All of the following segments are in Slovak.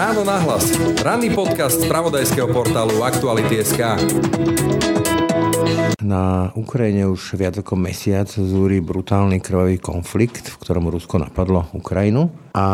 Ráno nahlas. Ranný podcast z pravodajského portálu Aktuality.sk. Na Ukrajine už viac ako mesiac zúri brutálny krvavý konflikt, v ktorom Rusko napadlo Ukrajinu a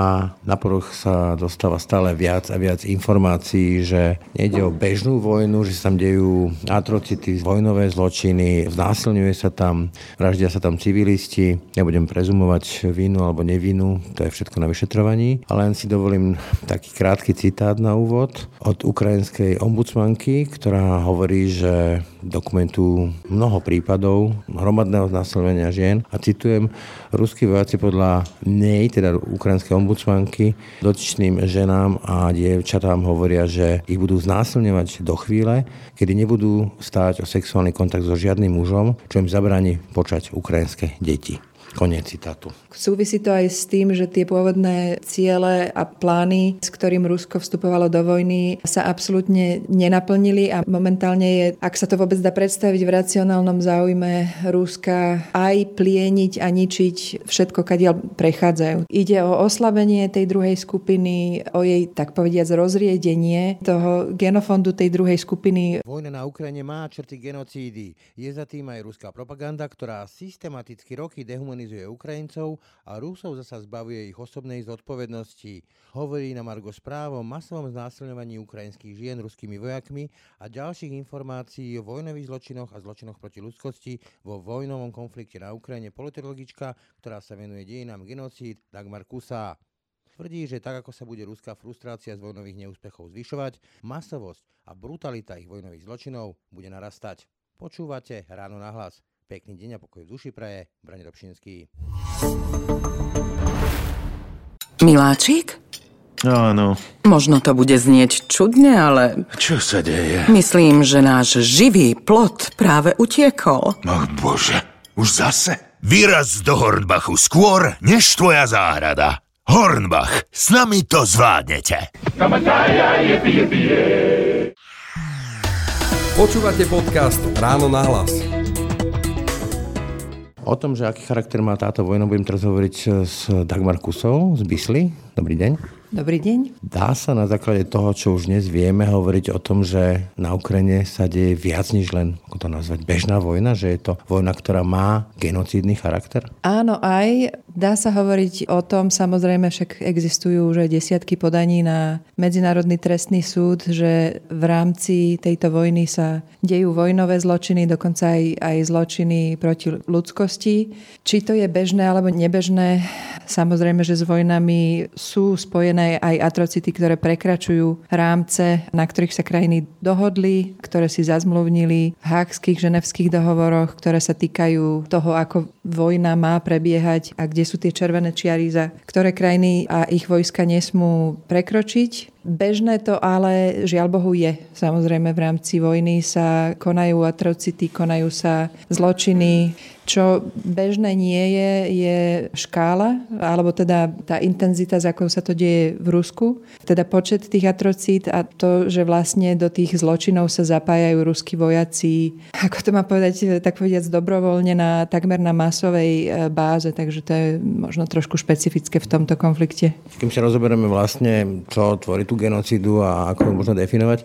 na poruch sa dostáva stále viac a viac informácií, že nejde o bežnú vojnu, že sa tam dejú atrocity, vojnové zločiny, znásilňuje sa tam, vraždia sa tam civilisti. Nebudem prezumovať vinu alebo nevinu, to je všetko na vyšetrovaní, ale len si dovolím taký krátky citát na úvod od ukrajinskej ombudsmanky, ktorá hovorí, že dokumentujú mnoho prípadov hromadného znásilňovania žien a citujem, ruskí vojaci podľa nej, teda ukrajinskej ombudsmanky, dotyčným ženám a dievčatám hovoria, že ich budú znásilňovať do chvíle, kedy nebudú stáť o sexuálny kontakt so žiadnym mužom, čo im zabráni počať ukrajinské deti. Koniec citátu. Súvisí to aj s tým, že tie pôvodné ciele a plány, s ktorým Rusko vstupovalo do vojny, sa absolútne nenaplnili a momentálne je, ak sa to vôbec dá predstaviť v racionálnom záujme Ruska, aj plieniť a ničiť všetko, kadiaľ prechádzajú. Ide o oslabenie tej druhej skupiny, o jej, tak povediac, rozriedenie toho genofondu tej druhej skupiny. Vojna na Ukrajine má črty genocídy. Je za tým aj ruská propaganda, ktorá systematicky roky dehumanizuje demonizuje Ukrajincov a Rusov zasa zbavuje ich osobnej zodpovednosti. Hovorí na Margo správ o masovom znásilňovaní ukrajinských žien ruskými vojakmi a ďalších informácií o vojnových zločinoch a zločinoch proti ľudskosti vo vojnovom konflikte na Ukrajine politologička, ktorá sa venuje dejinám genocíd Dagmar Kusa. Tvrdí, že tak ako sa bude ruská frustrácia z vojnových neúspechov zvyšovať, masovosť a brutalita ich vojnových zločinov bude narastať. Počúvate ráno na hlas. Pekný deň a pokoj v duši praje, Brane Dobšinský. Miláčik? Áno. Možno to bude znieť čudne, ale Čo sa deje? myslím, že náš živý plot práve utiekol. Ach bože, už zase? Vyraz do Hornbachu skôr, než tvoja záhrada. Hornbach, s nami to zvládnete. Počúvate podcast Ráno nahlas. O tom, že aký charakter má táto vojna, budem teraz hovoriť s Dagmar Kusou z Bisly. Dobrý deň. Dobrý deň. Dá sa na základe toho, čo už dnes vieme, hovoriť o tom, že na Ukrajine sa deje viac než len, ako to nazvať, bežná vojna, že je to vojna, ktorá má genocídny charakter? Áno, aj dá sa hovoriť o tom, samozrejme však existujú už aj desiatky podaní na Medzinárodný trestný súd, že v rámci tejto vojny sa dejú vojnové zločiny, dokonca aj, aj zločiny proti ľudskosti. Či to je bežné alebo nebežné, samozrejme, že s vojnami sú spojené aj atrocity, ktoré prekračujú rámce, na ktorých sa krajiny dohodli, ktoré si zazmluvnili v hákských ženevských dohovoroch, ktoré sa týkajú toho, ako vojna má prebiehať a kde sú tie červené čiary, za ktoré krajiny a ich vojska nesmú prekročiť. Bežné to ale žiaľ Bohu je. Samozrejme v rámci vojny sa konajú atrocity, konajú sa zločiny. Čo bežné nie je, je škála, alebo teda tá intenzita, za akou sa to deje v Rusku. Teda počet tých atrocít a to, že vlastne do tých zločinov sa zapájajú ruskí vojaci, ako to má povedať, tak povediac dobrovoľne na takmer na masovej e, báze, takže to je možno trošku špecifické v tomto konflikte. Kým sa rozoberieme vlastne, čo tvorí tú genocídu a ako ju možno definovať,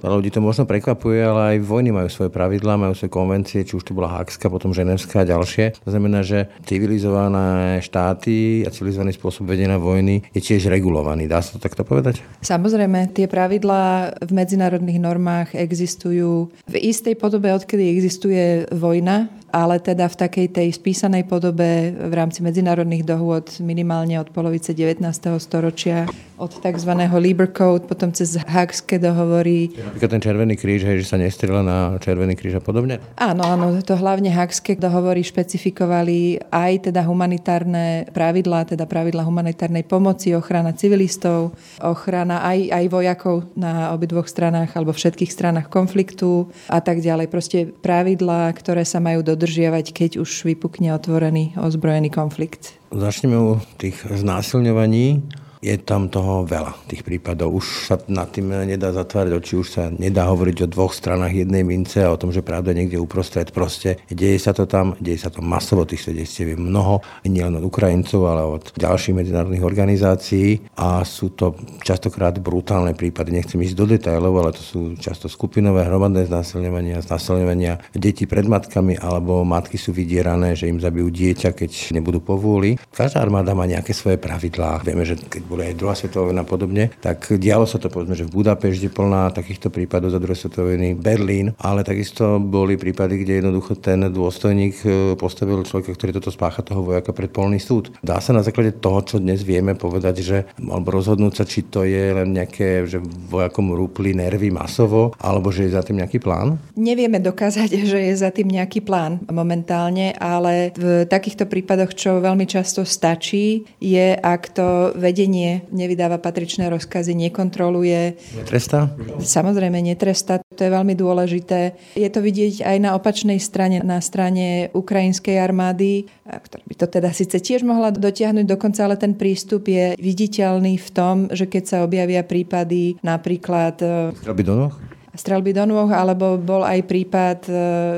Veľa ľudí to možno prekvapuje, ale aj vojny majú svoje pravidlá, majú svoje konvencie, či už to bola Hákska, potom Ženevská a ďalšie. To znamená, že civilizované štáty a civilizovaný spôsob vedenia vojny je tiež regulovaný. Dá sa to takto povedať? Samozrejme, tie pravidlá v medzinárodných normách existujú v istej podobe, odkedy existuje vojna, ale teda v takej tej spísanej podobe v rámci medzinárodných dohôd minimálne od polovice 19. storočia, od tzv. Liber Code, potom cez Hagské dohovory. Napríklad ten Červený kríž, hej, že sa nestrela na Červený kríž a podobne? Áno, áno, to hlavne Hagské dohovory špecifikovali aj teda humanitárne pravidlá, teda pravidlá humanitárnej pomoci, ochrana civilistov, ochrana aj, aj vojakov na obidvoch stranách alebo všetkých stranách konfliktu a tak ďalej. Proste pravidlá, ktoré sa majú do dodržiavať, keď už vypukne otvorený ozbrojený konflikt. Začneme u tých znásilňovaní. Je tam toho veľa, tých prípadov. Už sa nad tým nedá zatvárať oči, už sa nedá hovoriť o dvoch stranách jednej mince a o tom, že pravda niekde uprostred. Proste deje sa to tam, deje sa to masovo, tých svedectiev je mnoho, nielen od Ukrajincov, ale od ďalších medzinárodných organizácií a sú to častokrát brutálne prípady. Nechcem ísť do detajlov, ale to sú často skupinové hromadné znásilňovania, znásilňovania detí pred matkami alebo matky sú vydierané, že im zabijú dieťa, keď nebudú povôli. Každá armáda má nejaké svoje pravidlá. Vieme, že keď bola aj druhá svetová vojna podobne, tak dialo sa to povedzme, že v Budapešti plná takýchto prípadov za druhej svetovej vojny, Berlín, ale takisto boli prípady, kde jednoducho ten dôstojník e, postavil človeka, ktorý toto spácha toho vojaka pred polný súd. Dá sa na základe toho, čo dnes vieme povedať, že alebo rozhodnúť sa, či to je len nejaké, že vojakom rúpli nervy masovo, alebo že je za tým nejaký plán? Nevieme dokázať, že je za tým nejaký plán momentálne, ale v takýchto prípadoch, čo veľmi často stačí, je, ak to vedenie nevydáva patričné rozkazy, nekontroluje. Netrestá? Samozrejme netrestá, to je veľmi dôležité. Je to vidieť aj na opačnej strane, na strane ukrajinskej armády, ktorá by to teda síce tiež mohla dotiahnuť dokonca, ale ten prístup je viditeľný v tom, že keď sa objavia prípady napríklad... Strelby do noh? Strelby do nôh, alebo bol aj prípad e,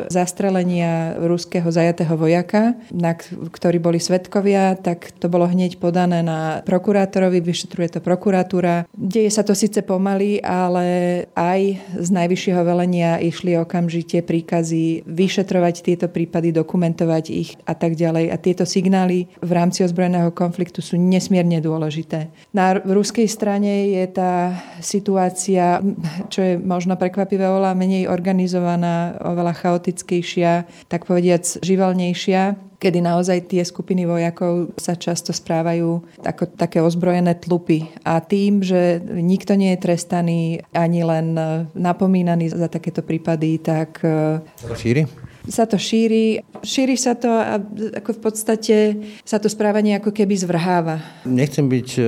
zastrelenia ruského zajatého vojaka, na ktorý boli svetkovia, tak to bolo hneď podané na prokurátorovi, vyšetruje to prokuratúra. Deje sa to síce pomaly, ale aj z najvyššieho velenia išli okamžite príkazy vyšetrovať tieto prípady, dokumentovať ich a tak ďalej. A tieto signály v rámci ozbrojeného konfliktu sú nesmierne dôležité. Na ruskej strane je tá situácia, čo je možno prekvapivé oveľa menej organizovaná, oveľa chaotickejšia, tak povediac živelnejšia kedy naozaj tie skupiny vojakov sa často správajú ako také ozbrojené tlupy. A tým, že nikto nie je trestaný ani len napomínaný za takéto prípady, tak... Šíri? Sa to šíri. Šíri sa to a ako v podstate sa to správanie ako keby zvrháva. Nechcem byť e,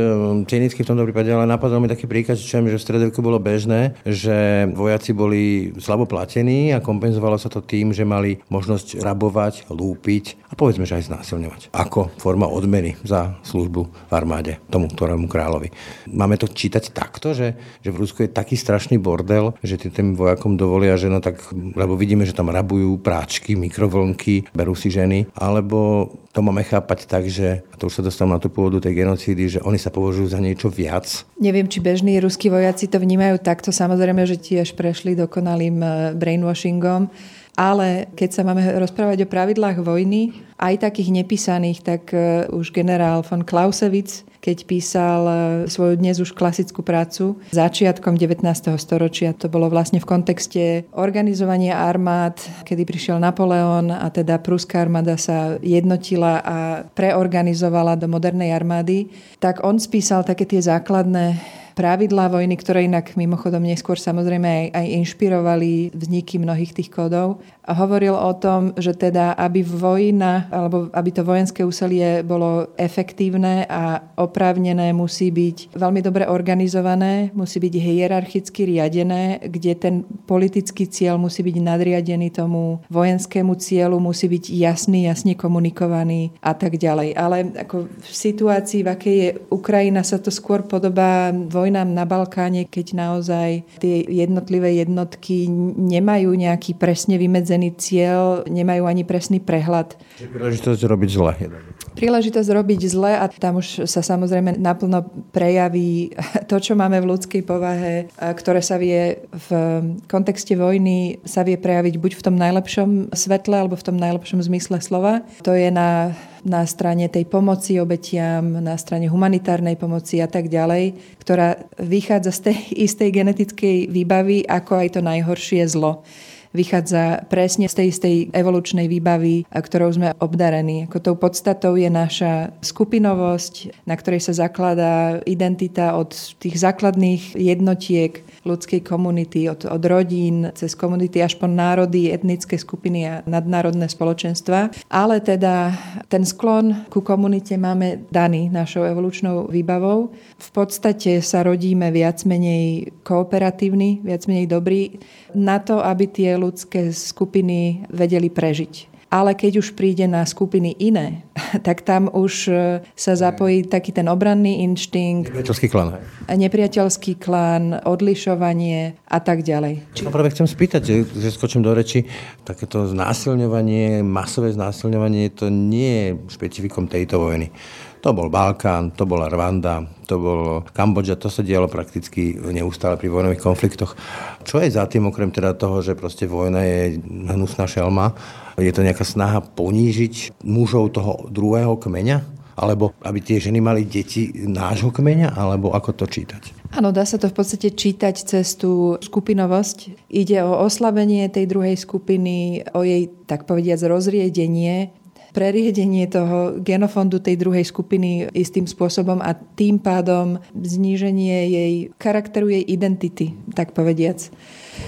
cynický v tomto prípade, ale napadol mi taký príklad, že v stredoveku bolo bežné, že vojaci boli slabo platení a kompenzovalo sa to tým, že mali možnosť rabovať, lúpiť a povedzme, že aj znásilňovať. Ako forma odmeny za službu v armáde tomu ktorému kráľovi. Máme to čítať takto, že, že v Rusku je taký strašný bordel, že tým vojakom dovolia, že no tak, lebo vidíme, že tam rabujú prácu práčky, mikrovlnky, berú si ženy, alebo to máme chápať tak, že, a to už sa dostávam na tú pôvodu tej genocídy, že oni sa považujú za niečo viac. Neviem, či bežní ruskí vojaci to vnímajú takto. Samozrejme, že tiež prešli dokonalým eh, brainwashingom. Ale keď sa máme rozprávať o pravidlách vojny, aj takých nepísaných, tak eh, už generál von Clausewitz keď písal e, svoju dnes už klasickú prácu začiatkom 19. storočia. To bolo vlastne v kontexte organizovania armád, kedy prišiel Napoleon a teda pruská armáda sa jednotila a preorganizovala do modernej armády, tak on spísal také tie základné pravidlá vojny, ktoré inak mimochodom neskôr samozrejme aj, aj inšpirovali vzniky mnohých tých kódov. Hovoril o tom, že teda, aby vojna, alebo aby to vojenské úsilie bolo efektívne a oprávnené, musí byť veľmi dobre organizované, musí byť hierarchicky riadené, kde ten politický cieľ musí byť nadriadený tomu vojenskému cieľu, musí byť jasný, jasne komunikovaný a tak ďalej. Ale ako v situácii, v akej je Ukrajina, sa to skôr podobá vojnám na Balkáne, keď naozaj tie jednotlivé jednotky nemajú nejaký presne vymedzený cieľ, nemajú ani presný prehľad. Príležitosť robiť zle. Príležitosť robiť zle a tam už sa samozrejme naplno prejaví to, čo máme v ľudskej povahe, ktoré sa vie v kontexte vojny sa vie prejaviť buď v tom najlepšom svetle alebo v tom najlepšom zmysle slova. To je na na strane tej pomoci obetiam, na strane humanitárnej pomoci a tak ďalej, ktorá vychádza z tej istej genetickej výbavy ako aj to najhoršie zlo vychádza presne z tej istej evolučnej výbavy, ktorou sme obdarení. Ako tou podstatou je naša skupinovosť, na ktorej sa zakladá identita od tých základných jednotiek ľudskej komunity, od, od rodín cez komunity až po národy, etnické skupiny a nadnárodné spoločenstva. Ale teda ten sklon ku komunite máme daný našou evolučnou výbavou. V podstate sa rodíme viac menej kooperatívny, viac menej dobrý na to, aby tie ľudské skupiny vedeli prežiť. ale keď už príde na skupiny iné, tak tam už e, sa zapojí taký ten obranný inštinkt. Nepriateľský klan. Nepriateľský klan, odlišovanie a tak ďalej. Či... No práve chcem spýtať, že skočím do reči, takéto znásilňovanie, masové znásilňovanie, to nie je špecifikom tejto vojny. To bol Balkán, to bola Rwanda, to bolo Kambodža, to sa dialo prakticky neustále pri vojnových konfliktoch. Čo je za tým, okrem teda toho, že proste vojna je hnusná šelma, je to nejaká snaha ponížiť mužov toho druhého kmeňa? Alebo aby tie ženy mali deti nášho kmeňa? Alebo ako to čítať? Áno, dá sa to v podstate čítať cez tú skupinovosť. Ide o oslabenie tej druhej skupiny, o jej, tak povediac, rozriedenie preriedenie toho genofondu tej druhej skupiny istým spôsobom a tým pádom zníženie jej charakteru, jej identity, tak povediac.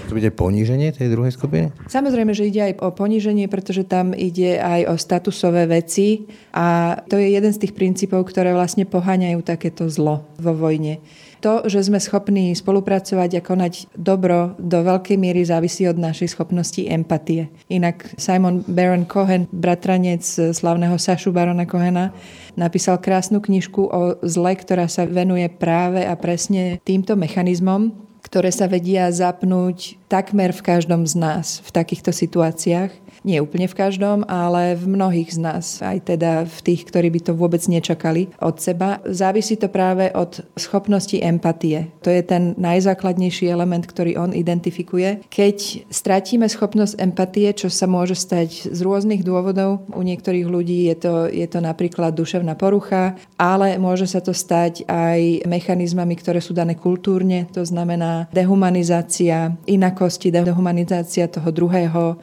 To bude poníženie tej druhej skupiny? Samozrejme, že ide aj o poníženie, pretože tam ide aj o statusové veci a to je jeden z tých princípov, ktoré vlastne poháňajú takéto zlo vo vojne. To, že sme schopní spolupracovať a konať dobro, do veľkej miery závisí od našej schopnosti empatie. Inak Simon Baron Cohen, bratranec slavného Sašu Barona Cohena, napísal krásnu knižku o zle, ktorá sa venuje práve a presne týmto mechanizmom, ktoré sa vedia zapnúť takmer v každom z nás v takýchto situáciách nie úplne v každom, ale v mnohých z nás, aj teda v tých, ktorí by to vôbec nečakali od seba. Závisí to práve od schopnosti empatie. To je ten najzákladnejší element, ktorý on identifikuje. Keď stratíme schopnosť empatie, čo sa môže stať z rôznych dôvodov, u niektorých ľudí je to, je to napríklad duševná porucha, ale môže sa to stať aj mechanizmami, ktoré sú dané kultúrne, to znamená dehumanizácia inakosti, dehumanizácia toho druhého,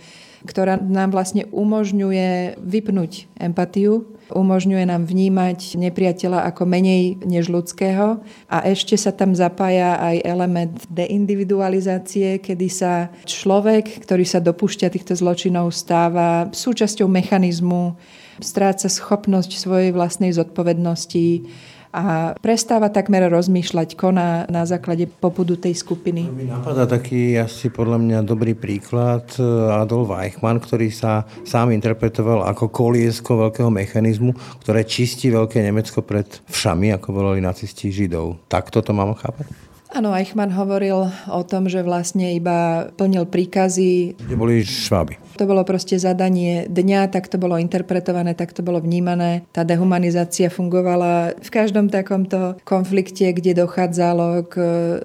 ktorá nám vlastne umožňuje vypnúť empatiu, umožňuje nám vnímať nepriateľa ako menej než ľudského a ešte sa tam zapája aj element deindividualizácie, kedy sa človek, ktorý sa dopúšťa týchto zločinov, stáva súčasťou mechanizmu, stráca schopnosť svojej vlastnej zodpovednosti, a prestáva takmer rozmýšľať, koná na základe popudu tej skupiny. Mi napadá taký asi podľa mňa dobrý príklad e, Adolf Eichmann, ktorý sa sám interpretoval ako koliesko veľkého mechanizmu, ktoré čistí veľké Nemecko pred všami, ako volali nacisti Židov. Tak toto mám chápať? Áno, Eichmann hovoril o tom, že vlastne iba plnil príkazy. Kde boli šváby. To bolo proste zadanie dňa, tak to bolo interpretované, tak to bolo vnímané. Tá dehumanizácia fungovala v každom takomto konflikte, kde dochádzalo k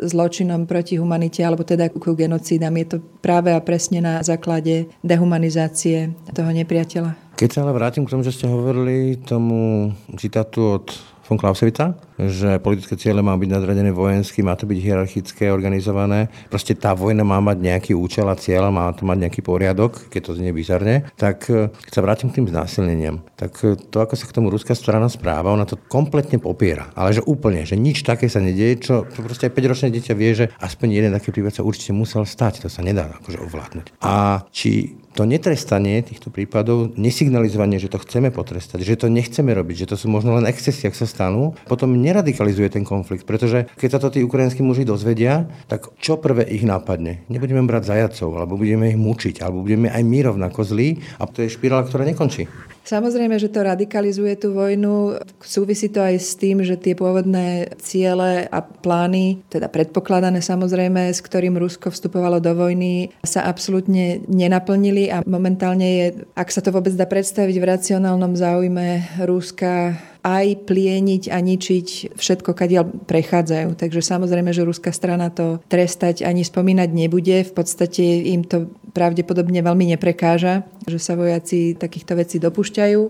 zločinom proti humanite, alebo teda ku genocídam. Je to práve a presne na základe dehumanizácie toho nepriateľa. Keď sa ale vrátim k tomu, že ste hovorili tomu citátu od von Clausewitza, že politické ciele má byť nadradené vojenský, má to byť hierarchické, organizované. Proste tá vojna má mať nejaký účel a cieľ, má to mať nejaký poriadok, keď to znie bizarne. Tak e, keď sa vrátim k tým znásilneniam, tak e, to, ako sa k tomu ruská strana správa, ona to kompletne popiera. Ale že úplne, že nič také sa nedieje, čo, čo proste aj 5-ročné dieťa vie, že aspoň jeden taký prípad sa určite musel stať. To sa nedá akože ovládnuť. A či to netrestanie týchto prípadov, nesignalizovanie, že to chceme potrestať, že to nechceme robiť, že to sú možno len excesy, ak sa stanú, potom neradikalizuje ten konflikt. Pretože keď sa to tí ukrajinskí muži dozvedia, tak čo prvé ich nápadne? Nebudeme brať zajacov, alebo budeme ich mučiť, alebo budeme aj my rovnako zlí a to je špirála, ktorá nekončí. Samozrejme, že to radikalizuje tú vojnu. Súvisí to aj s tým, že tie pôvodné ciele a plány, teda predpokladané samozrejme, s ktorým Rusko vstupovalo do vojny, sa absolútne nenaplnili a momentálne je, ak sa to vôbec dá predstaviť v racionálnom záujme Ruska, aj plieniť a ničiť všetko, kadiaľ prechádzajú. Takže samozrejme, že ruská strana to trestať ani spomínať nebude. V podstate im to pravdepodobne veľmi neprekáža, že sa vojaci takýchto vecí dopúšťajú.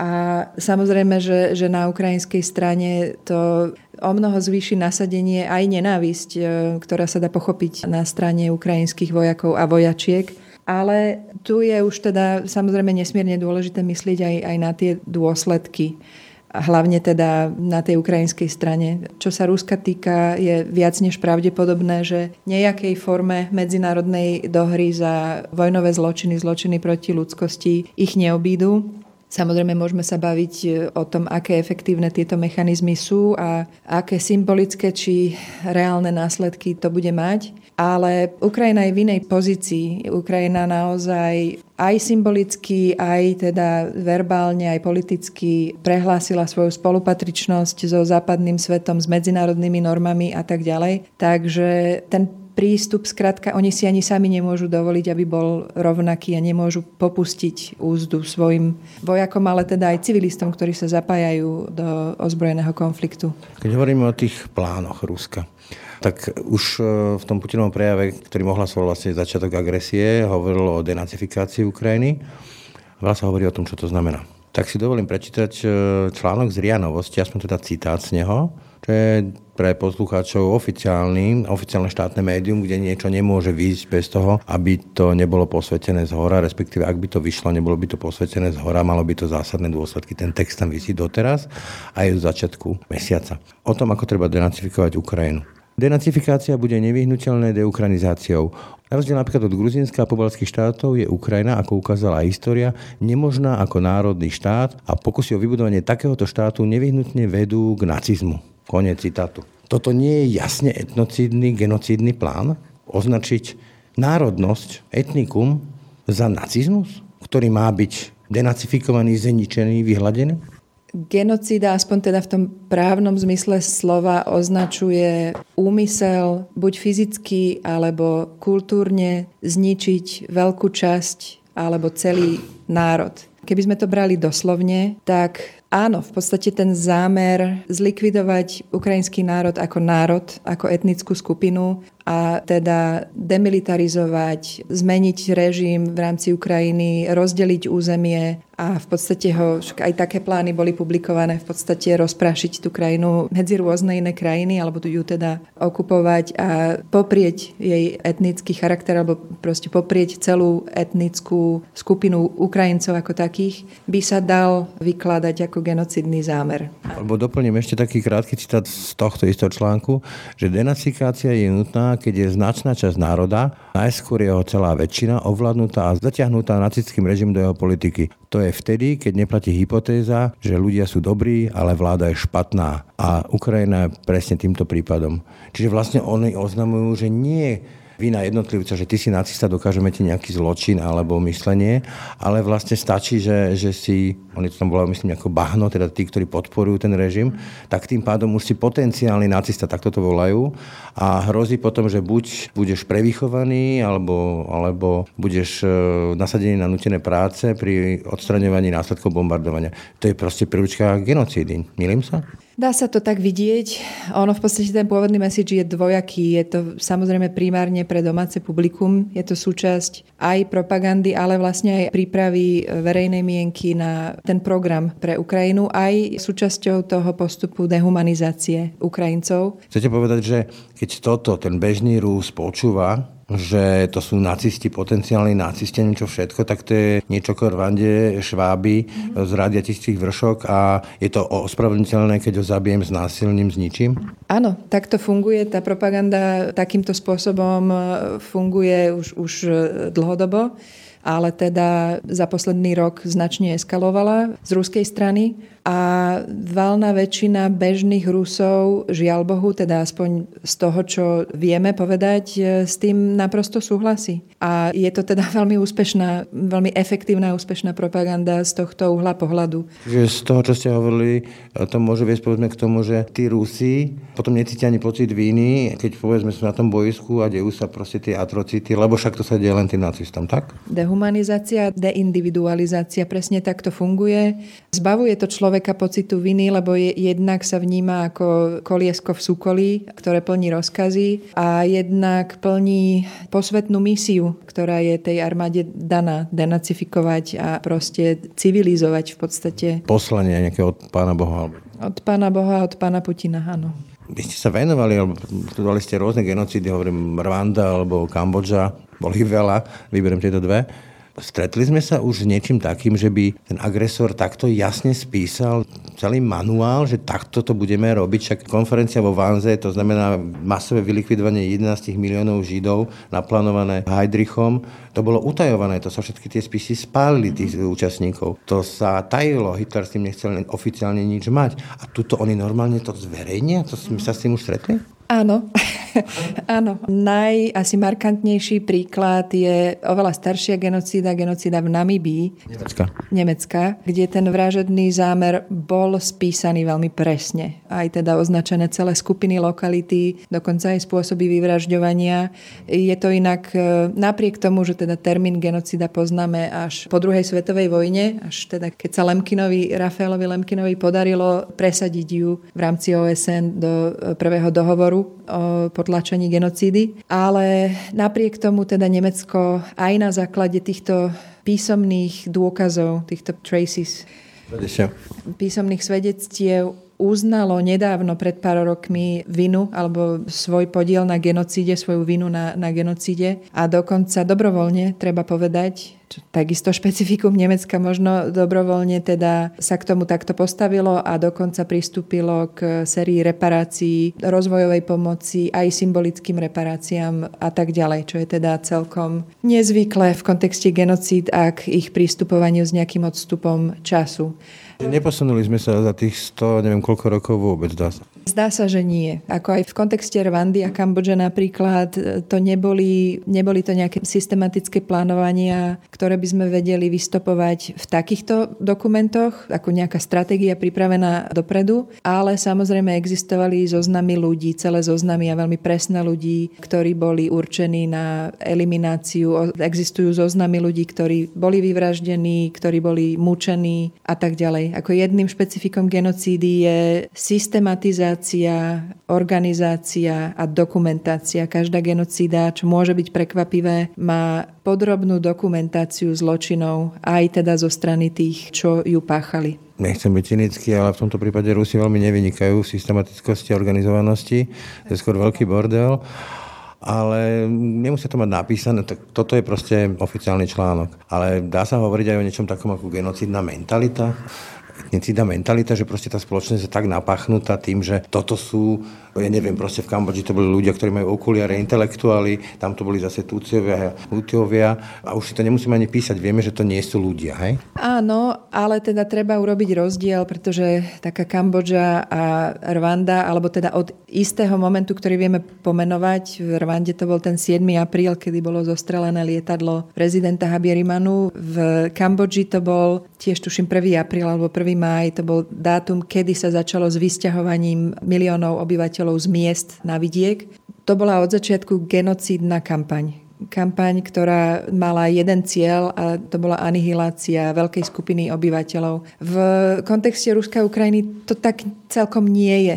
A samozrejme, že, že na ukrajinskej strane to o mnoho zvýši nasadenie aj nenávisť, e, ktorá sa dá pochopiť na strane ukrajinských vojakov a vojačiek. Ale tu je už teda samozrejme nesmierne dôležité myslieť aj, aj na tie dôsledky hlavne teda na tej ukrajinskej strane. Čo sa Ruska týka, je viac než pravdepodobné, že nejakej forme medzinárodnej dohry za vojnové zločiny, zločiny proti ľudskosti ich neobídu. Samozrejme môžeme sa baviť e, o tom, aké efektívne tieto mechanizmy sú a aké symbolické či reálne následky to bude mať. Ale Ukrajina je v inej pozícii. Ukrajina naozaj aj symbolicky, aj teda verbálne, aj politicky prehlásila svoju spolupatričnosť so západným svetom, s medzinárodnými normami a tak ďalej. Takže ten prístup, skrátka, oni si ani sami nemôžu dovoliť, aby bol rovnaký a nemôžu popustiť úzdu svojim vojakom, ale teda aj civilistom, ktorí sa zapájajú do ozbrojeného konfliktu. Keď hovoríme o tých plánoch Ruska, tak už e, v tom Putinovom prejave, ktorý mohla svoj vlastne začiatok agresie, hovoril o denacifikácii Ukrajiny. Veľa sa hovorí o tom, čo to znamená. Tak si dovolím prečítať e, článok z RIA Novosti, aspoň teda citát z neho, čo je pre poslucháčov oficiálny, oficiálne štátne médium, kde niečo nemôže výjsť bez toho, aby to nebolo posvetené z hora, respektíve ak by to vyšlo, nebolo by to posvetené z hora, malo by to zásadné dôsledky. Ten text tam vysí doteraz a je z začiatku mesiaca. O tom, ako treba denacifikovať Ukrajinu. Denacifikácia bude nevyhnutelné deukranizáciou. Na rozdiel napríklad od Gruzínska a pobalských štátov je Ukrajina, ako ukázala história, nemožná ako národný štát a pokusy o vybudovanie takéhoto štátu nevyhnutne vedú k nacizmu. Konec citátu. Toto nie je jasne etnocídny, genocídny plán? Označiť národnosť, etnikum za nacizmus, ktorý má byť denacifikovaný, zničený, vyhladený? Genocída, aspoň teda v tom právnom zmysle slova, označuje úmysel buď fyzicky alebo kultúrne zničiť veľkú časť alebo celý národ. Keby sme to brali doslovne, tak áno, v podstate ten zámer zlikvidovať ukrajinský národ ako národ, ako etnickú skupinu a teda demilitarizovať, zmeniť režim v rámci Ukrajiny, rozdeliť územie a v podstate ho, aj také plány boli publikované, v podstate rozprášiť tú krajinu medzi rôzne iné krajiny, alebo ju teda okupovať a poprieť jej etnický charakter, alebo proste poprieť celú etnickú skupinu Ukrajincov ako takých, by sa dal vykladať ako genocidný zámer. Alebo doplním ešte taký krátky citát z tohto istého článku, že denacikácia je nutná, keď je značná časť národa, najskôr jeho celá väčšina, ovládnutá a zatiahnutá nacistickým režimom do jeho politiky. To je vtedy, keď neplatí hypotéza, že ľudia sú dobrí, ale vláda je špatná. A Ukrajina je presne týmto prípadom. Čiže vlastne oni oznamujú, že nie vina jednotlivca, že ty si nacista, dokážeme ti nejaký zločin alebo myslenie, ale vlastne stačí, že, že si, oni to tam volajú, myslím, ako bahno, teda tí, ktorí podporujú ten režim, tak tým pádom už si potenciálny nacista, takto to volajú a hrozí potom, že buď budeš prevychovaný, alebo, alebo budeš e, nasadený na nutené práce pri odstraňovaní následkov bombardovania. To je proste príručka genocídy. Milím sa? Dá sa to tak vidieť. Ono v podstate ten pôvodný message je dvojaký. Je to samozrejme primárne pre domáce publikum. Je to súčasť aj propagandy, ale vlastne aj prípravy verejnej mienky na ten program pre Ukrajinu, aj súčasťou toho postupu dehumanizácie Ukrajincov. Chcete povedať, že keď toto ten bežný Rus počúva, že to sú nacisti, potenciálni nacisti, niečo všetko, tak to je niečo ako Rwande, Šváby mm-hmm. z rádia tisíc vršok a je to ospravedlniteľné, keď ho zabijem s násilným, s ničím? Áno, takto funguje. Tá propaganda takýmto spôsobom e, funguje už, už e, dlhodobo ale teda za posledný rok značne eskalovala z ruskej strany a valná väčšina bežných Rusov, žiaľ Bohu, teda aspoň z toho, čo vieme povedať, e, s tým naprosto súhlasí. A je to teda veľmi úspešná, veľmi efektívna úspešná propaganda z tohto uhla pohľadu. Že z toho, čo ste hovorili, to môže viesť povedzme k tomu, že tí Rusi potom necítia ani pocit víny, keď povedzme sú na tom bojsku a dejú sa proste tie atrocity, lebo však to sa deje len tým nacistom, tak? Dehumanizácia, deindividualizácia, presne takto funguje. Zbavuje to človek človeka pocitu viny, lebo je, jednak sa vníma ako koliesko v súkolí, ktoré plní rozkazy a jednak plní posvetnú misiu, ktorá je tej armáde daná denacifikovať a proste civilizovať v podstate. Poslanie nejaké od pána Boha. Od pána Boha, od pána Putina, áno. Vy ste sa venovali, alebo študovali ste rôzne genocídy, hovorím Rwanda alebo Kambodža, boli veľa, vyberiem tieto dve Stretli sme sa už s niečím takým, že by ten agresor takto jasne spísal celý manuál, že takto to budeme robiť. Však konferencia vo Vanze, to znamená masové vylikvidovanie 11 miliónov Židov, naplánované Heidrichom, to bolo utajované, to sa všetky tie spisy spálili tých účastníkov. To sa tajilo, Hitler s tým nechcel oficiálne nič mať. A tuto oni normálne to zverejnia? To sme sa s tým už stretli? Áno, áno. Naj asi markantnejší príklad je oveľa staršia genocída, genocída v Namibii. Nemecka. Nemecka, kde ten vražedný zámer bol spísaný veľmi presne. Aj teda označené celé skupiny lokality, dokonca aj spôsoby vyvražďovania. Je to inak e, napriek tomu, že teda termín genocída poznáme až po druhej svetovej vojne, až teda keď sa Lemkinovi, Rafaelovi Lemkinovi podarilo presadiť ju v rámci OSN do e, prvého dohovoru o potlačení genocídy. Ale napriek tomu teda Nemecko aj na základe týchto písomných dôkazov, týchto traces, písomných svedectiev uznalo nedávno pred pár rokmi vinu alebo svoj podiel na genocíde, svoju vinu na, na genocíde a dokonca dobrovoľne, treba povedať, takisto špecifikum Nemecka možno dobrovoľne teda sa k tomu takto postavilo a dokonca pristúpilo k sérii reparácií, rozvojovej pomoci, aj symbolickým reparáciám a tak ďalej, čo je teda celkom nezvyklé v kontexte genocíd a k ich prístupovaniu s nejakým odstupom času. Neposunuli sme sa za tých 100, neviem koľko rokov vôbec, dá sa. Zdá sa, že nie. Ako aj v kontexte Rwandy a Kambodže napríklad, e, to neboli, neboli to nejaké systematické plánovania, ktoré by sme vedeli vystopovať v takýchto dokumentoch, ako nejaká stratégia pripravená dopredu, ale samozrejme existovali zoznamy ľudí, celé zoznamy a veľmi presné ľudí, ktorí boli určení na elimináciu. Existujú zoznamy ľudí, ktorí boli vyvraždení, ktorí boli mučení a tak ďalej. Ako jedným špecifikom genocídy je systematizácia organizácia, organizácia a dokumentácia. Každá genocída, čo môže byť prekvapivé, má podrobnú dokumentáciu zločinov aj teda zo strany tých, čo ju páchali. Nechcem byť cynický, ale v tomto prípade Rusi veľmi nevynikajú v systematickosti a organizovanosti. To je skôr veľký bordel ale nemusí to mať napísané, tak toto je proste oficiálny článok. Ale dá sa hovoriť aj o niečom takom ako genocidná mentalita etnicida mentalita, že proste tá spoločnosť je tak napachnutá tým, že toto sú ja neviem, proste v Kambodži to boli ľudia, ktorí majú okuliare, intelektuáli, tam to boli zase Túciovia a Hutiovia a už si to nemusíme ani písať, vieme, že to nie sú ľudia, hej? Áno, ale teda treba urobiť rozdiel, pretože taká Kambodža a Rwanda, alebo teda od istého momentu, ktorý vieme pomenovať, v Rwande to bol ten 7. apríl, kedy bolo zostrelené lietadlo prezidenta Habierimanu, v Kambodži to bol tiež tuším 1. apríl alebo 1. máj, to bol dátum, kedy sa začalo s vysťahovaním miliónov obyvateľov z miest na vidiek. To bola od začiatku genocídna kampaň kampaň, ktorá mala jeden cieľ a to bola anihilácia veľkej skupiny obyvateľov. V kontexte Ruska a Ukrajiny to tak celkom nie je.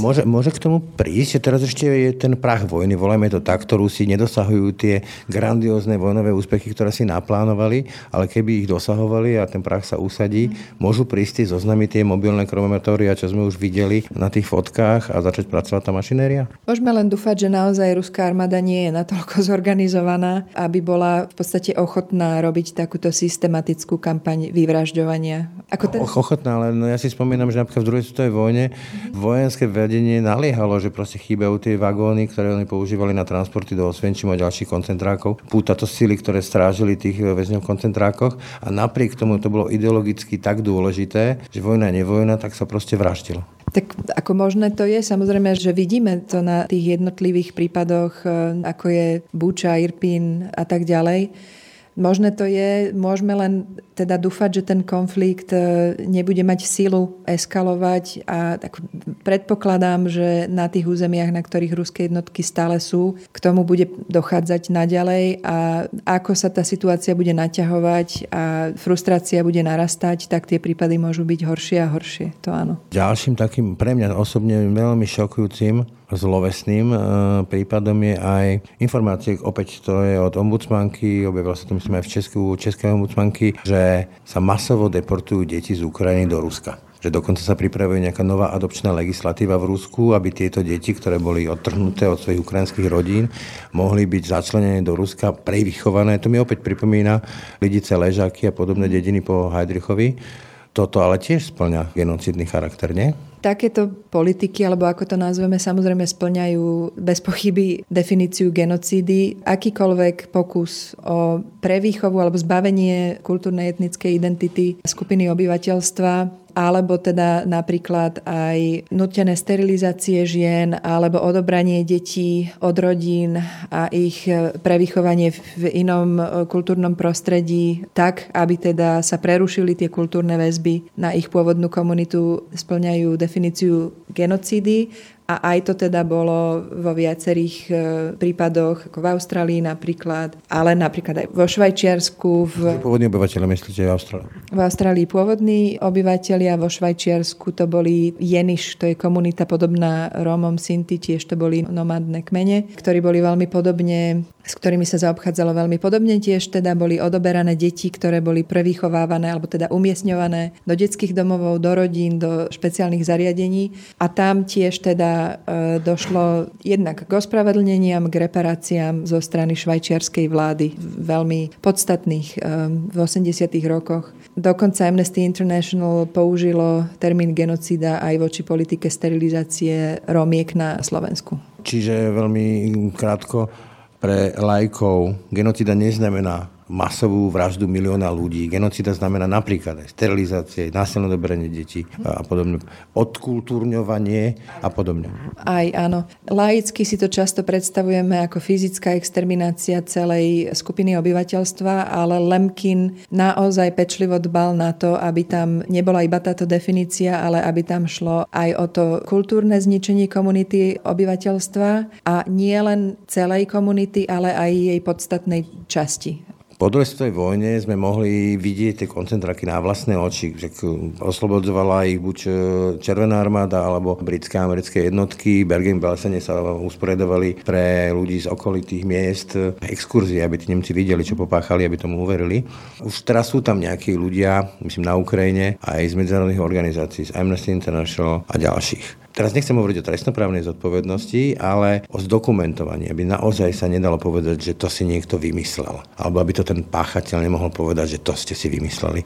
Môže, môže k tomu prísť, že teraz ešte je ten prach vojny, volajme to tak, ktorú si nedosahujú tie grandiózne vojnové úspechy, ktoré si naplánovali, ale keby ich dosahovali a ten prach sa usadí, mm. môžu prísť tie zoznamy tie mobilné kromometória, čo sme už videli na tých fotkách a začať pracovať tá mašinéria? Môžeme len dúfať, že naozaj ruská armáda nie je natoľko zorganizovaná organizovaná, aby bola v podstate ochotná robiť takúto systematickú kampaň vyvražďovania. Ako ten... Ochotná, ale no ja si spomínam, že napríklad v druhej svetovej vojne vojenské vedenie naliehalo, že proste chýbajú tie vagóny, ktoré oni používali na transporty do Osvenčimu a ďalších koncentrákov. Pútato sily, ktoré strážili tých väzňov v koncentrákoch a napriek tomu to bolo ideologicky tak dôležité, že vojna je nevojna, tak sa proste vraždilo. Tak ako možné to je, samozrejme, že vidíme to na tých jednotlivých prípadoch, e, ako je Buča, Irpín a tak ďalej. Možné to je, môžeme len teda dúfať, že ten konflikt e, nebude mať silu eskalovať a tak predpokladám, že na tých územiach, na ktorých ruské jednotky stále sú, k tomu bude dochádzať naďalej a ako sa tá situácia bude naťahovať a frustrácia bude narastať, tak tie prípady môžu byť horšie a horšie. To áno. Ďalším takým pre mňa osobne veľmi šokujúcim zlovesným e, prípadom je aj informácie, opäť to je od ombudsmanky, objavilo sa to myslím aj v Česku, Českej ombudsmanky, že sa masovo deportujú deti z Ukrajiny do Ruska. že dokonca sa pripravuje nejaká nová adopčná legislatíva v Rusku, aby tieto deti, ktoré boli odtrhnuté od svojich ukrajinských rodín, mohli byť začlenené do Ruska, prevychované. To mi opäť pripomína Lidice, Ležáky a podobné dediny po Heidrichovi. Toto ale tiež splňa genocidný charakter, nie? Takéto politiky, alebo ako to nazveme, samozrejme splňajú bez pochyby definíciu genocídy. Akýkoľvek pokus o prevýchovu alebo zbavenie kultúrnej etnickej identity skupiny obyvateľstva alebo teda napríklad aj nutené sterilizácie žien alebo odobranie detí od rodín a ich prevychovanie v inom kultúrnom prostredí tak, aby teda sa prerušili tie kultúrne väzby na ich pôvodnú komunitu, splňajú definíciu genocídy a aj to teda bolo vo viacerých e, prípadoch, ako v Austrálii napríklad, ale napríklad aj vo Švajčiarsku. V... Pôvodní obyvateľe myslíte v Austrálii? V Austrálii pôvodní obyvateľia, vo Švajčiarsku to boli Jeniš, to je komunita podobná Rómom, Sinti, tiež to boli nomádne kmene, ktorí boli veľmi podobne s ktorými sa zaobchádzalo veľmi podobne. Tiež teda boli odoberané deti, ktoré boli prevychovávané alebo teda umiestňované do detských domovov, do rodín, do špeciálnych zariadení a tam tiež teda e, došlo jednak k ospravedlneniam, k reparáciám zo strany švajčiarskej vlády, veľmi podstatných e, v 80. rokoch. Dokonca Amnesty International použilo termín genocída aj voči politike sterilizácie Romiek na Slovensku. Čiže veľmi krátko, pre lajkov genocida neznamená masovú vraždu milióna ľudí. Genocida znamená napríklad sterilizácie, násilné doberenie detí a podobne. Odkultúrňovanie a podobne. Aj áno. Laicky si to často predstavujeme ako fyzická exterminácia celej skupiny obyvateľstva, ale Lemkin naozaj pečlivo dbal na to, aby tam nebola iba táto definícia, ale aby tam šlo aj o to kultúrne zničenie komunity obyvateľstva a nie len celej komunity, ale aj jej podstatnej časti. Po druhej svetovej vojne sme mohli vidieť tie koncentráky na vlastné oči, že oslobodzovala ich buď e, Červená armáda alebo britské americké jednotky. Bergen-Belsene sa usporiadovali pre ľudí z okolitých miest exkurzie, aby tí Nemci videli, čo popáchali, aby tomu uverili. Už teraz sú tam nejakí ľudia, myslím na Ukrajine, aj z medzinárodných organizácií, z Amnesty International a ďalších. Teraz nechcem hovoriť o trestnoprávnej zodpovednosti, ale o zdokumentovaní, aby naozaj sa nedalo povedať, že to si niekto vymyslel. Alebo aby to ten páchateľ nemohol povedať, že to ste si vymysleli.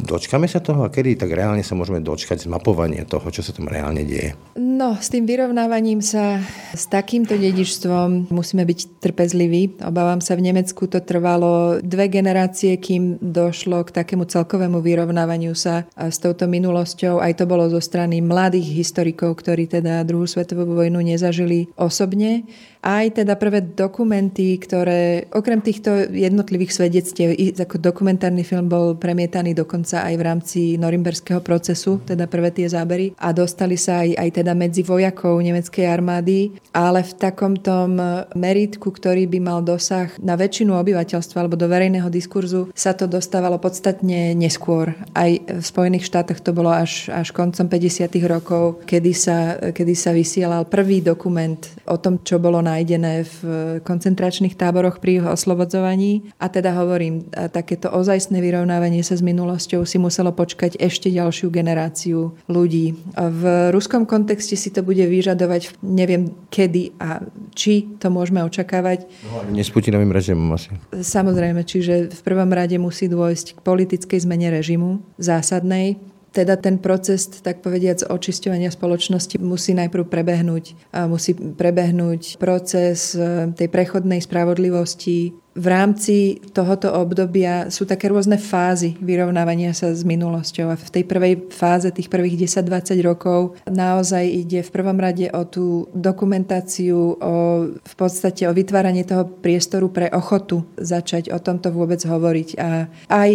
Dočkame sa toho a kedy tak reálne sa môžeme dočkať zmapovanie toho, čo sa tam reálne deje? No, s tým vyrovnávaním sa s takýmto dedičstvom musíme byť trpezliví. Obávam sa, v Nemecku to trvalo dve generácie, kým došlo k takému celkovému vyrovnávaniu sa s touto minulosťou. Aj to bolo zo strany mladých historikov, ktorí teda druhú svetovú vojnu nezažili osobne aj teda prvé dokumenty, ktoré okrem týchto jednotlivých svedectiev, ako dokumentárny film bol premietaný dokonca aj v rámci norimberského procesu, teda prvé tie zábery a dostali sa aj, aj teda medzi vojakov nemeckej armády, ale v takom tom meritku, ktorý by mal dosah na väčšinu obyvateľstva alebo do verejného diskurzu, sa to dostávalo podstatne neskôr. Aj v Spojených štátoch to bolo až, až koncom 50. rokov, kedy sa, kedy sa vysielal prvý dokument o tom, čo bolo na nájdené v koncentračných táboroch pri jeho oslobodzovaní. A teda hovorím, takéto ozajstné vyrovnávanie sa s minulosťou si muselo počkať ešte ďalšiu generáciu ľudí. V ruskom kontexte si to bude vyžadovať neviem kedy a či to môžeme očakávať. No, nie s Putinovým režimom asi. Samozrejme, čiže v prvom rade musí dôjsť k politickej zmene režimu zásadnej, teda ten proces, tak povediac, očisťovania spoločnosti musí najprv prebehnúť. Musí prebehnúť proces e, tej prechodnej spravodlivosti, v rámci tohoto obdobia sú také rôzne fázy vyrovnávania sa s minulosťou. A v tej prvej fáze, tých prvých 10-20 rokov, naozaj ide v prvom rade o tú dokumentáciu, o, v podstate o vytváranie toho priestoru pre ochotu začať o tomto vôbec hovoriť. A aj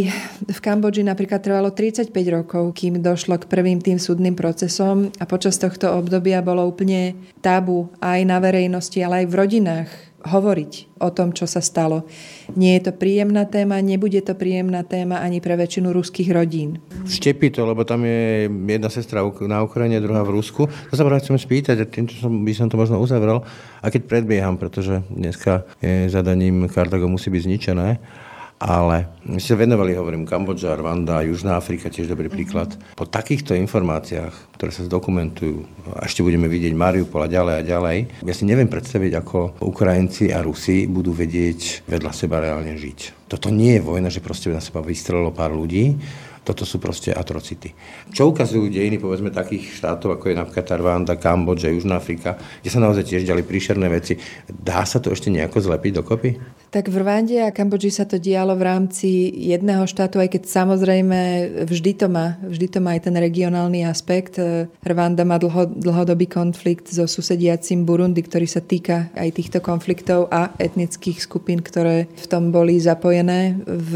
v Kambodži napríklad trvalo 35 rokov, kým došlo k prvým tým súdnym procesom a počas tohto obdobia bolo úplne tabu aj na verejnosti, ale aj v rodinách hovoriť o tom, čo sa stalo. Nie je to príjemná téma, nebude to príjemná téma ani pre väčšinu ruských rodín. Štepí to, lebo tam je jedna sestra na Ukrajine, druhá v Rusku. To sa práve chcem spýtať, a týmto som, by som to možno uzavrel, a keď predbieham, pretože dneska je zadaním Kartago musí byť zničené, ale my ste venovali, hovorím, Kambodža, Rwanda, Južná Afrika, tiež dobrý príklad. Po takýchto informáciách, ktoré sa zdokumentujú, a ešte budeme vidieť Mariupol a ďalej a ďalej, ja si neviem predstaviť, ako Ukrajinci a Rusi budú vedieť vedľa seba reálne žiť. Toto nie je vojna, že proste na seba vystrelilo pár ľudí, toto sú proste atrocity. Čo ukazujú dejiny, povedzme, takých štátov, ako je napríklad Rwanda, Kambodža, Južná Afrika, kde sa naozaj tiež ďali príšerné veci. Dá sa to ešte nejako zlepiť dokopy? Tak v Rwande a Kambodži sa to dialo v rámci jedného štátu, aj keď samozrejme vždy to má, vždy to má aj ten regionálny aspekt. Rwanda má dlho, dlhodobý konflikt so susediacím Burundi, ktorý sa týka aj týchto konfliktov a etnických skupín, ktoré v tom boli zapojené. V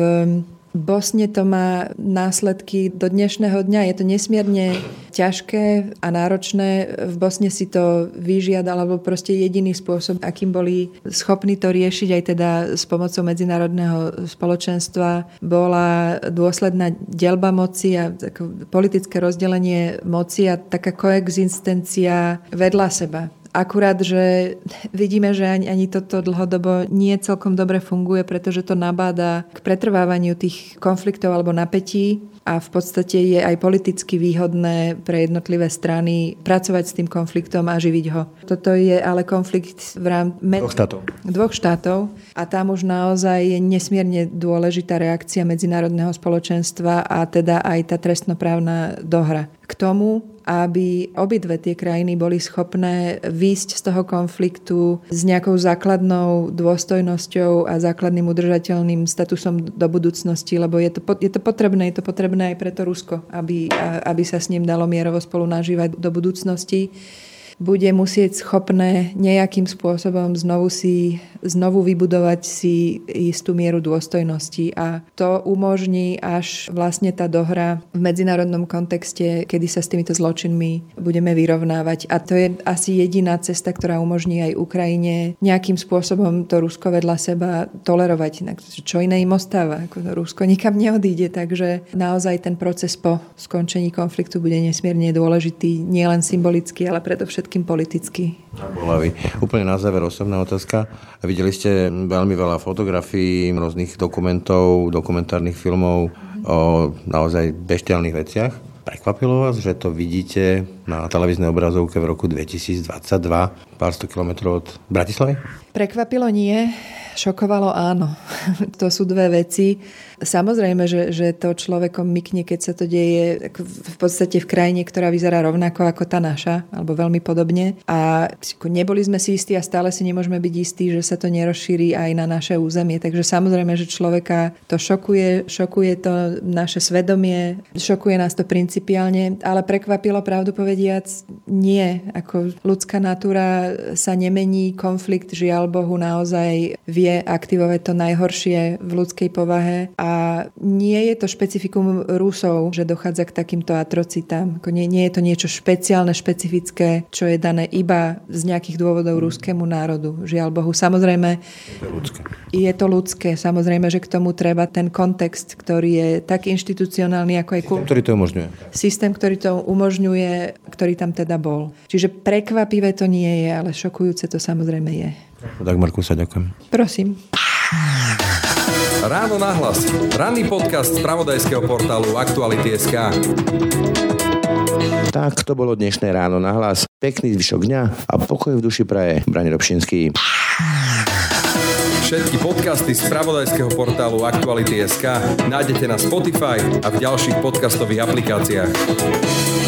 Bosne to má následky do dnešného dňa. Je to nesmierne ťažké a náročné. V Bosne si to vyžiada, alebo proste jediný spôsob, akým boli schopní to riešiť aj teda s pomocou medzinárodného spoločenstva, bola dôsledná delba moci a politické rozdelenie moci a taká koexistencia vedľa seba. Akurát, že vidíme, že ani, ani toto dlhodobo nie celkom dobre funguje, pretože to nabáda k pretrvávaniu tých konfliktov alebo napätí a v podstate je aj politicky výhodné pre jednotlivé strany pracovať s tým konfliktom a živiť ho. Toto je ale konflikt v rámci dvoch štátov. dvoch štátov a tam už naozaj je nesmierne dôležitá reakcia medzinárodného spoločenstva a teda aj tá trestnoprávna dohra. K tomu aby obidve tie krajiny boli schopné výjsť z toho konfliktu s nejakou základnou dôstojnosťou a základným udržateľným statusom do budúcnosti, lebo je to, je to potrebné, je to potrebné aj pre to Rusko, aby, aby sa s ním dalo mierovo spolu nažívať do budúcnosti bude musieť schopné nejakým spôsobom znovu si znovu vybudovať si istú mieru dôstojnosti a to umožní až vlastne tá dohra v medzinárodnom kontexte, kedy sa s týmito zločinmi budeme vyrovnávať. A to je asi jediná cesta, ktorá umožní aj Ukrajine nejakým spôsobom to Rusko vedľa seba tolerovať. Čo iné im ostáva? Ako Rusko nikam neodíde, takže naozaj ten proces po skončení konfliktu bude nesmierne dôležitý, nielen symbolicky, ale predovšetkým predovšetkým politicky. Bolavý. Úplne na záver osobná otázka. Videli ste veľmi veľa fotografií, rôznych dokumentov, dokumentárnych filmov o naozaj beštiálnych veciach. Prekvapilo vás, že to vidíte na televíznej obrazovke v roku 2022, pár sto kilometrov od Bratislavy? Prekvapilo nie, šokovalo áno. to sú dve veci. Samozrejme, že, že to človekom mykne, keď sa to deje v podstate v krajine, ktorá vyzerá rovnako ako tá naša, alebo veľmi podobne. A neboli sme si istí a stále si nemôžeme byť istí, že sa to nerozšíri aj na naše územie. Takže samozrejme, že človeka to šokuje, šokuje to naše svedomie, šokuje nás to principiálne, ale prekvapilo pravdu povediac nie. Ako ľudská natúra sa nemení, konflikt žiaľ Bohu naozaj vie aktivovať to najhoršie v ľudskej povahe a nie je to špecifikum Rusov, že dochádza k takýmto atrocitám. Ako nie, nie je to niečo špeciálne, špecifické, čo je dané iba z nejakých dôvodov mm. ruskému národu. Žiaľ Bohu. Samozrejme, je to ľudské. Je to ľudské. Samozrejme, že k tomu treba ten kontext, ktorý je tak inštitucionálny, ako aj... Systém, ktorý to umožňuje. Systém, ktorý to umožňuje, ktorý tam teda bol. Čiže prekvapivé to nie je, ale šokujúce to samozrejme je. Tak Marku sa ďakujem. Prosím. Ráno nahlas. Ranný podcast z pravodajského portálu Aktuality.sk. Tak to bolo dnešné ráno na hlas. Pekný zvyšok dňa a pokoj v duši praje. Brani Robšinský. Všetky podcasty z pravodajského portálu Aktuality.sk nájdete na Spotify a v ďalších podcastových aplikáciách.